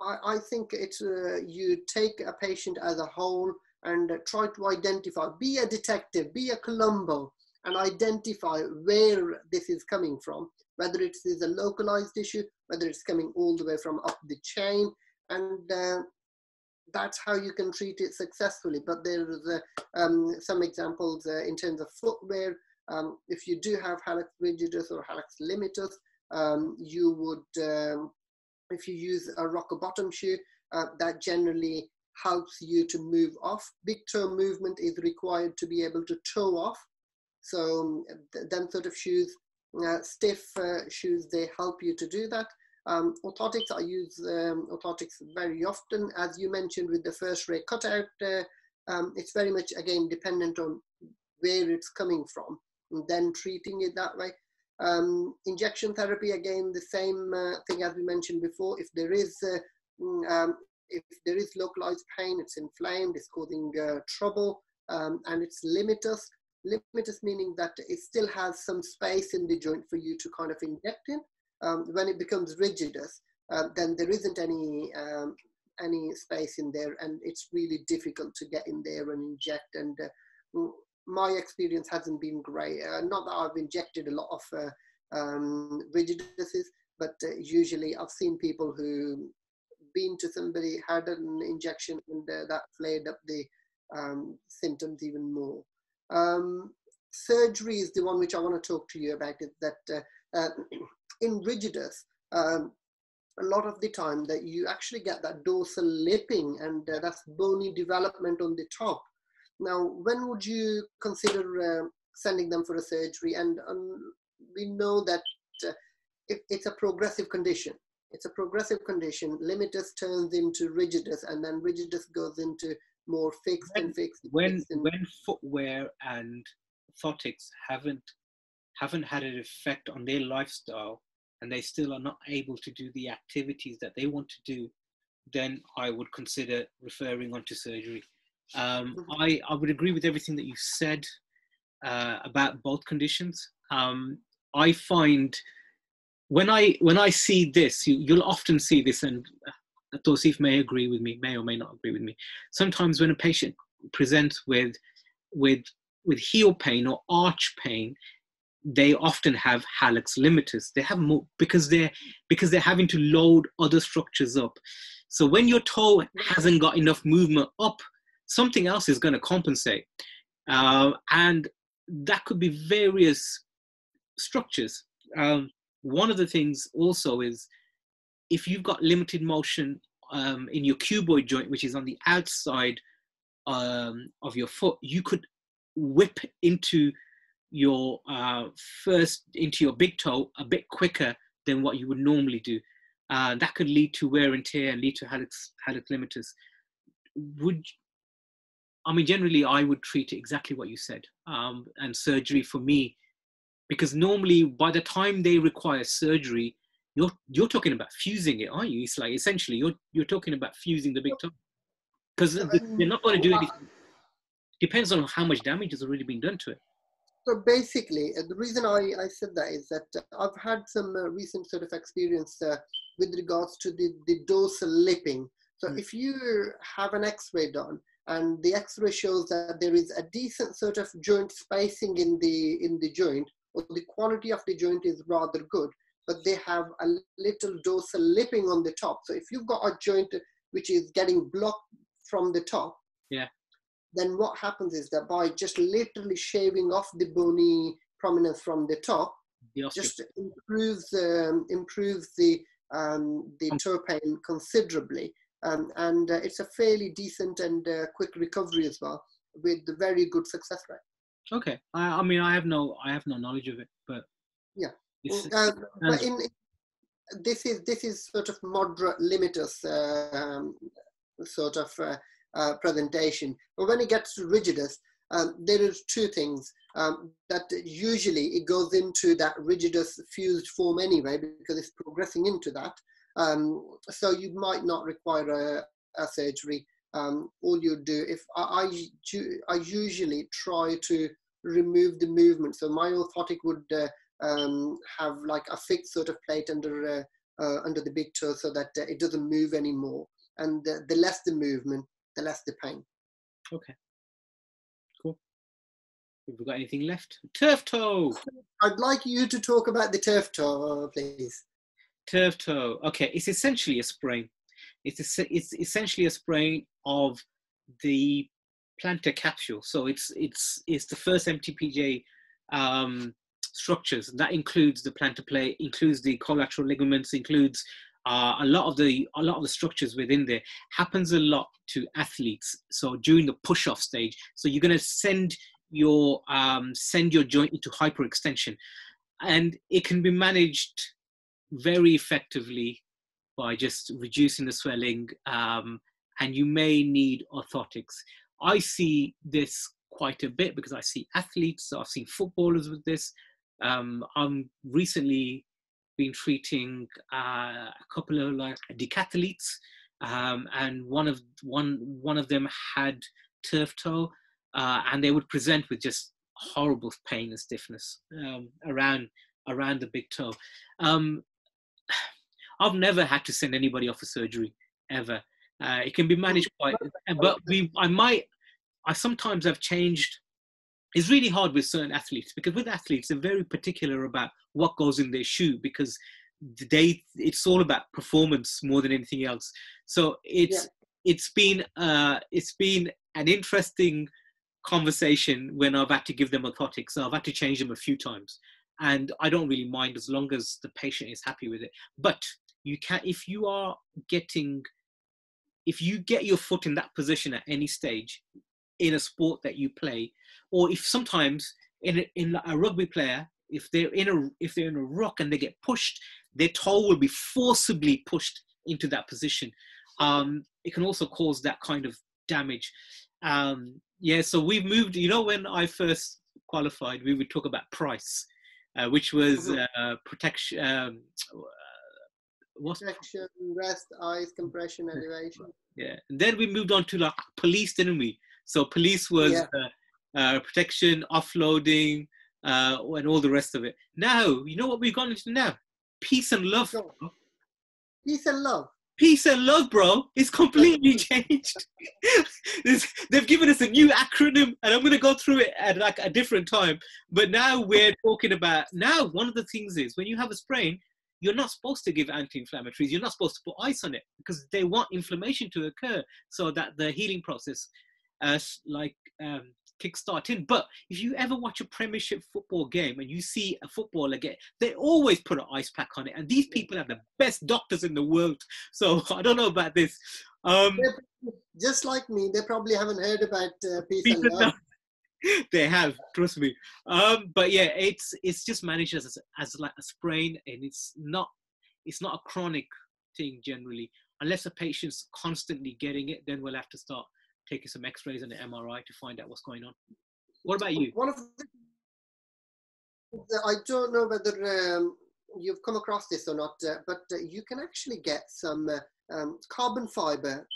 I, think it's uh, you take a patient as a whole and try to identify, be a detective, be a Columbo, and identify where this is coming from, whether it is a localized issue, whether it's coming all the way from up the chain, and uh, that's how you can treat it successfully. But there's um, some examples uh, in terms of footwear. Um, if you do have hallux rigidus or hallux limitus, um, you would, um, if you use a rocker bottom shoe, uh, that generally helps you to move off. Big toe movement is required to be able to toe off. So th them sort of shoes, uh, stiff uh, shoes, they help you to do that. Um, orthotics, I use um, orthotics very often. As you mentioned with the first ray cutout, uh, um, it's very much, again, dependent on where it's coming from and then treating it that way. Um, injection therapy, again, the same uh, thing as we mentioned before. If there is uh, mm, um, if there is localized pain, it's inflamed, it's causing uh, trouble, um, and it's limitus. Limitus meaning that it still has some space in the joint for you to kind of inject in um, when it becomes rigidus, uh, then there isn't any um, any space in there, and it's really difficult to get in there and inject. And uh, my experience hasn't been great. Uh, not that I've injected a lot of uh, um, rigiduses, but uh, usually I've seen people who been to somebody, had an injection, and uh, that flared up the um, symptoms even more. Um, surgery is the one which I want to talk to you about. Is that uh, uh, in rigidus, um, a lot of the time that you actually get that dorsal lipping, and uh, that's bony development on the top. Now, when would you consider uh, sending them for a surgery? And um, we know that uh, it, it's a progressive condition. It's a progressive condition. Limitus turns into rigidus, and then rigidus goes into more fixed when, and fixed. When fixed and when footwear and orthotics haven't haven't had an effect on their lifestyle, and they still are not able to do the activities that they want to do, then I would consider referring on to surgery. Um, Mhm. I, I would agree with everything that you said uh, about both conditions. Um, I find when I when I see this, you, you'll often see this, and uh, Tosif may agree with me, may or may not agree with me. Sometimes when a patient presents with with with heel pain or arch pain, they often have hallux limitus. They have more because they're because they're having to load other structures up. So when your toe hasn't got enough movement up, something else is going to compensate, uh, and that could be various structures. Um, one of the things also is if you've got limited motion um, in your cuboid joint, which is on the outside um, of your foot, you could whip into your uh, first into your big toe a bit quicker than what you would normally do. Uh, that could lead to wear and tear and lead to hallux, limitus. Would I mean generally I would treat it exactly what you said, um, and surgery for me, because normally by the time they require surgery, you're you're talking about fusing it, aren't you? It's like essentially you're you're talking about fusing the big toe, because they're not going to do anything. Depends on how much damage has already been done to it. So basically, uh, the reason I, I said that is that uh, I've had some uh, recent sort of experience uh, with regards to the, the dorsal lipping. So Mm. if you have an X-ray done and the X-ray shows that there is a decent sort of joint spacing in the in the joint, or the quality of the joint is rather good, but they have a little dorsal lipping on the top. So if you've got a joint which is getting blocked from the top, Yeah. then what happens is that by just literally shaving off the bony prominence from the top, The just improves um, improves the um, the Um, considerably, um, and uh, it's a fairly decent and uh, quick recovery as well, with very good success rate. Okay, I, I mean I have no I have no knowledge of it, but Yeah. it's, Uh, but in, this is this is sort of moderate limitus um, sort of uh, uh, presentation. But when it gets to rigidus, um, there is two things um, that usually it goes into that rigidus fused form anyway because it's progressing into that. Um, so you might not require a, a surgery. Um, all you do, if I, I, I usually try to remove the movement. So my orthotic would uh, um, have like a fixed sort of plate under uh, uh, under the big toe so that uh, it doesn't move anymore. And the, the less the movement, the less the pain. okay, cool. Have we got anything left? Turf toe, I'd like you to talk about the turf toe, please. turf toe. Okay, it's essentially a sprain. It's it's essentially a sprain of the plantar capsule. So it's it's it's the first MTPJ um, structures. That includes the plantar plate, includes the collateral ligaments, includes uh, a lot of the a lot of the structures within there. Happens a lot to athletes. So during the push-off stage, so you're going to send your um, send your joint into hyperextension, and it can be managed very effectively by just reducing the swelling. Um, and you may need orthotics. I see this quite a bit because I see athletes, I've seen footballers with this. Um, I'm recently been treating uh, a couple of like decathletes, um, and one of one one of them had turf toe, uh, and they would present with just horrible pain and stiffness um, around around the big toe. Um, I've never had to send anybody off for surgery ever. Uh, it can be managed quite, but we I might I sometimes have changed. It's really hard with certain athletes because with athletes they're very particular about what goes in their shoe because they it's all about performance more than anything else. So it's yeah. it's been uh, it's been an interesting conversation when I've had to give them orthotics. So I've had to change them a few times, and I don't really mind as long as the patient is happy with it. But you can if you are getting if you get your foot in that position at any stage in a sport that you play, or if sometimes in a, in a rugby player, if they're in a if they're in a rock and they get pushed, their toe will be forcibly pushed into that position. Um, it can also cause that kind of damage. Um, yeah, so we've moved. You know, when I first qualified, we would talk about price, uh, which was mm-hmm. uh, protection. Um, what's protection, rest, eyes, compression, elevation. Yeah, then we moved on to like police, didn't we? So police was yeah. uh, uh, protection, offloading, uh, and all the rest of it. Now, you know what we've gone into now? Peace and love. Peace and love. Peace and love, bro. It's completely changed. they've given us a new acronym, and I'm going to go through it at like a different time. But now we're talking about now. One of the things is when you have a sprain, you're not supposed to give anti-inflammatories. You're not supposed to put ice on it because they want inflammation to occur so that the healing process, uh, like um, kickstarting. But if you ever watch a Premiership football game and you see a footballer get, they always put an ice pack on it, and these people are the best doctors in the world. So I don't know about this. Um, just like me, they probably haven't heard about uh, peace and love. they have, trust me. Um, but yeah, it's it's just managed as as like a sprain, and it's not it's not a chronic thing generally. Unless a patient's constantly getting it, then we'll have to start taking some X-rays and an MRI to find out what's going on. What about you? One of the, I don't know whether um, you've come across this or not, uh, but uh, you can actually get some uh, um, carbon fiber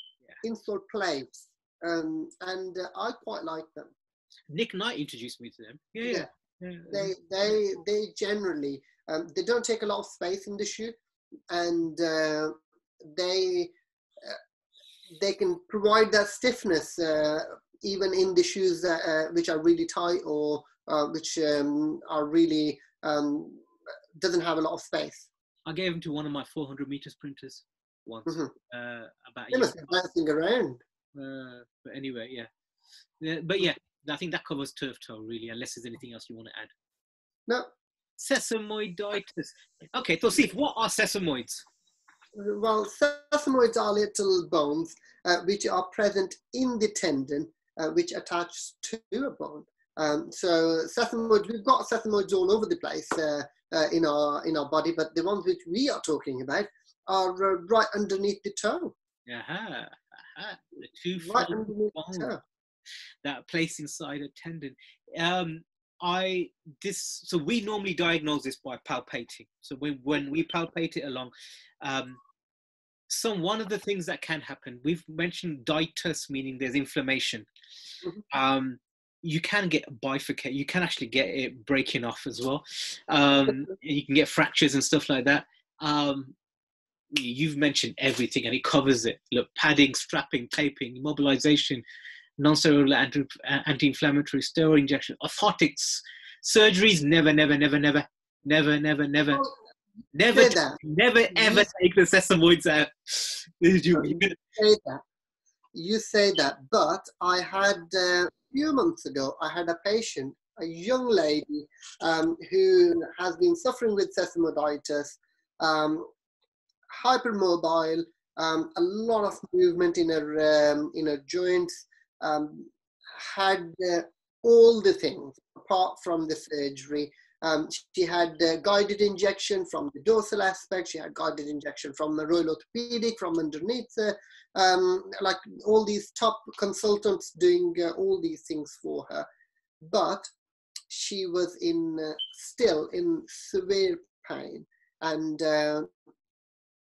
yeah. insole plates, um, and uh, I quite like them. Nick Knight introduced me to them. Yeah, yeah. yeah. yeah. They they they generally um, they don't take a lot of space in the shoe, and uh, they uh, they can provide that stiffness uh, even in the shoes that, uh, which are really tight or uh, which um, are really um, doesn't have a lot of space. I gave them to one of my 400 meter sprinters once. Mm-hmm. Uh, about they must be bouncing around. but anyway, yeah. yeah. But yeah, I think that covers turf toe really, unless there's anything else you want to add. No. Sesamoiditis. Okay, so Steve, what are sesamoids? Well, sesamoids are little bones uh, which are present in the tendon uh, which attach to a bone. Um, so sesamoids, we've got sesamoids all over the place uh, uh in our in our body, but the ones which we are talking about are uh, right underneath the toe. Aha, aha. The two right underneath the toe that place inside a tendon. Um, I this so we normally diagnose this by palpating. So when when we palpate it along, um, some one of the things that can happen. We've mentioned ditus, meaning there's inflammation. Mm-hmm. Um, you can get bifurcate. You can actually get it breaking off as well. Um, you can get fractures and stuff like that. Um, you've mentioned everything, and it covers it. Look, padding, strapping, taping, immobilization, non-steroidal anti- inflammatory steroid injection, orthotics, surgeries, never, never, never, never, never, never, never. Oh, never, never, ever take the sesamoids out. Oh, you, say that. you say that, but I had uh, a few months ago, I had a patient, a young lady um, who has been suffering with sesamoiditis, um, hypermobile, um, a lot of movement in her um, in her joints, um, had uh, all the things apart from the surgery. Um, she had uh, guided injection from the dorsal aspect. She had guided injection from the Royal Orthopedic from underneath. Uh, um, like all these top consultants doing uh, all these things for her, but she was in uh, still in severe pain, and uh,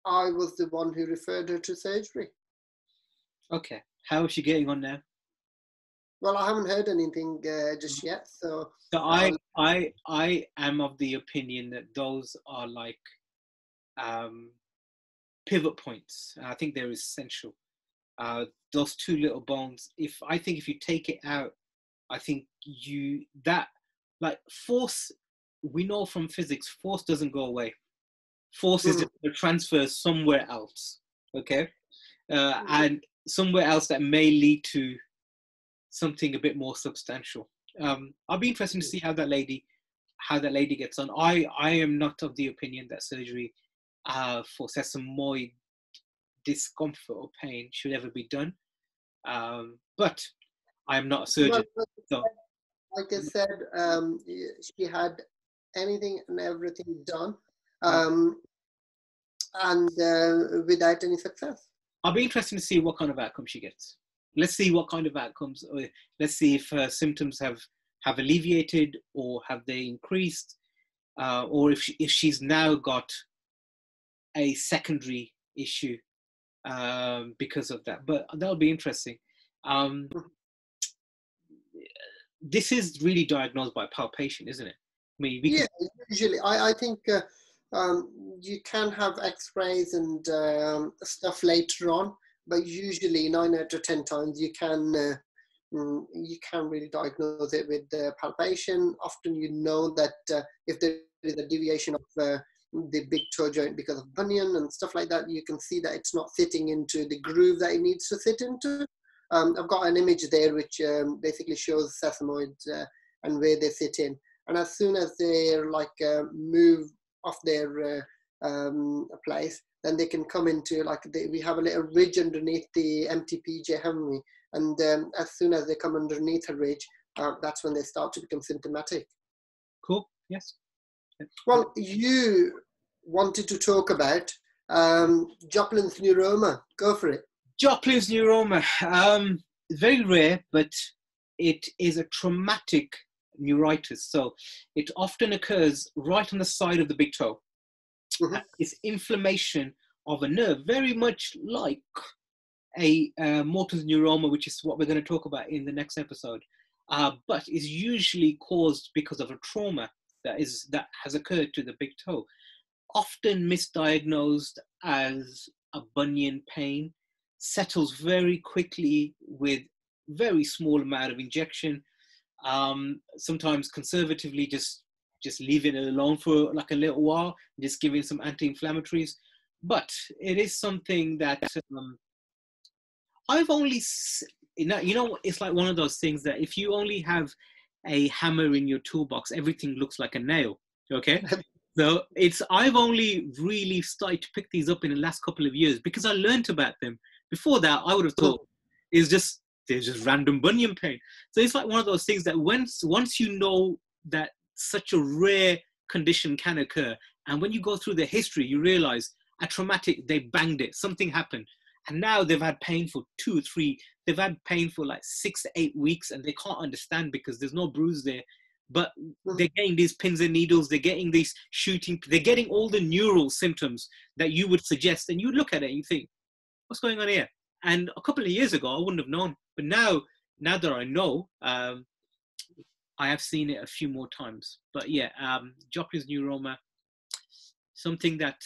I was the one who referred her to surgery. Okay, how is she getting on now? Well, I haven't heard anything uh, just yet. So, so I, I, I am of the opinion that those are like um, pivot points. I think they're essential. Uh, those two little bones. If I think if you take it out, I think you that like force. We know from physics, force doesn't go away. force is Mhm. just transfer somewhere else. Okay, uh, and somewhere else that may lead to something a bit more substantial. Um, I'll be interested to see how that lady, how that lady gets on. I I am not of the opinion that surgery uh, for sesamoid discomfort or pain should ever be done. Um, but I am not a surgeon. Well, so- like I said, um, she had anything and everything done, um, and uh, without any success. I'll be interested to see what kind of outcome she gets. Let's see what kind of outcomes. uh, Let's see if her symptoms have have alleviated or have they increased, uh, or if she, if she's now got a secondary issue um, because of that. But that'll be interesting. Um, this is really diagnosed by palpation, isn't it? I mean, Yeah, can, usually I, I think uh, um, you can have X-rays and um, stuff later on, but usually nine out of ten times you can uh, mm, you can really diagnose it with uh, palpation. Often you know that uh, if there is a deviation of uh, the big toe joint because of bunion and stuff like that, you can see that it's not fitting into the groove that it needs to fit into. Um, I've got an image there which um, basically shows sesamoids uh, and where they fit in and as soon as they're like uh, move off their um, place, then they can come into like the, we have a little ridge underneath the MTPJ, haven't we? And um, as soon as they come underneath a ridge, uh, that's when they start to become symptomatic. cool. Yes. Well, you wanted to talk about um, Joplin's neuroma. Go for it. Joplin's neuroma, um, very rare, but it is a traumatic neuritis. So it often occurs right on the side of the big toe. Mhm. It's inflammation of a nerve, very much like a uh, Morton's neuroma, which is what we're going to talk about in the next episode. Uh, but is usually caused because of a trauma that is that has occurred to the big toe, often misdiagnosed as a bunion pain, settles very quickly with very small amount of injection. Um, sometimes conservatively, just just leaving it alone for like a little while, just giving some anti-inflammatories. But it is something that um, I've only, you know, you know, it's like one of those things that if you only have a hammer in your toolbox, everything looks like a nail. Okay, so it's I've only really started to pick these up in the last couple of years because I learned about them. Before that, I would have thought it's just there's just random bunion pain. So it's like one of those things that once once you know that such a rare condition can occur, and when you go through the history, you realize a traumatic they banged it, something happened, and now they've had pain for two or three. They've had pain for like six to eight weeks, and they can't understand because there's no bruise there. But they're getting these pins and needles, they're getting these shooting, they're getting all the neural symptoms that you would suggest, and you look at it and you think, what's going on here? And a couple of years ago, I wouldn't have known, but now, now that I know, um, I have seen it a few more times. But yeah, um, Joplin's neuroma, something that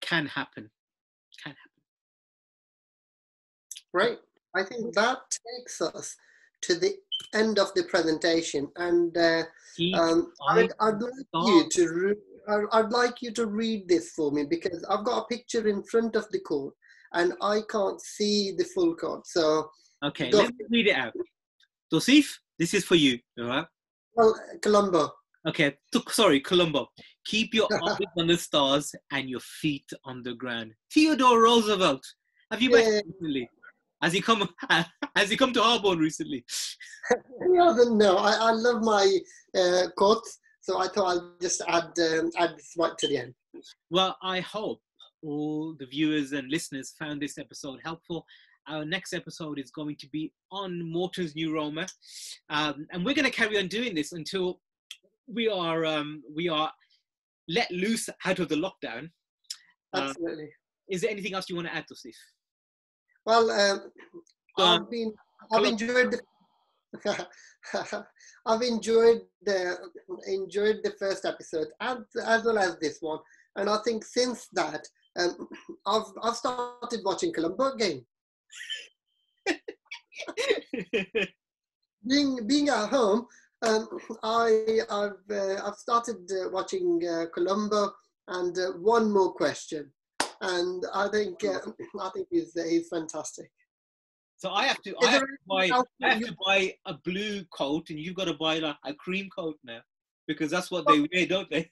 can happen, can happen. Right. I think that takes us to the end of the presentation, and uh, um, I'd, I'd like you to re- I'd like you to read this for me because I've got a picture in front of the court and I can't see the full court. So, Okay, Go- let me read it out. Tosif, this is for you. All right. well, Columbo. Okay. Sorry, Columbo. Keep your eyes on the stars and your feet on the ground. Theodore Roosevelt. Have you met him recently? Has he come? Has he come to Harborne recently? Yeah, no, I, I love my uh, quotes, so I thought I'd just add um, add this right to the end. Well, I hope all the viewers and listeners found this episode helpful. Our next episode is going to be on Morton's neuroma, um, and we're going to carry on doing this until we are um, we are let loose out of the lockdown. Uh, Absolutely. is there anything else you want to add, Tosif? Well, um. I've been I've enjoyed the I've enjoyed the enjoyed the first episode as, as well as this one, and I think since that um, I've I've started watching Columbo again. Being being at home, um, I I've uh, I've started uh, watching uh, Columbo and uh, one more question. And I think uh, I think he's he's fantastic. So I have to, I have to buy, I have to buy a blue coat, and you've got to buy like a cream coat now, because that's what they wear, don't they?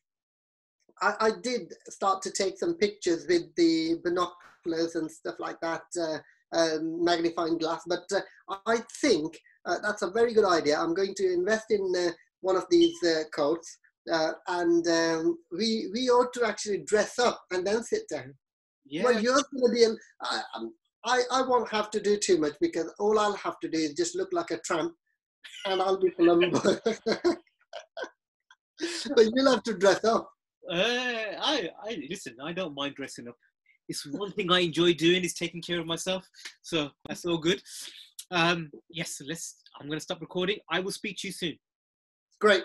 I, I did start to take some pictures with the binoculars and stuff like that, uh, um, magnifying glass. But uh, I think uh, that's a very good idea. I'm going to invest in uh, one of these uh, coats, uh, and um, we we ought to actually dress up and then sit down. Yeah. Well, you're going to be. In, I, I I won't have to do too much because all I'll have to do is just look like a tramp, and I'll be Columbo. but you'll have to dress up. Uh, I, I listen. I don't mind dressing up. It's one thing I enjoy doing is taking care of myself. So that's all good. Um, yes, let's. I'm going to stop recording. I will speak to you soon. Great.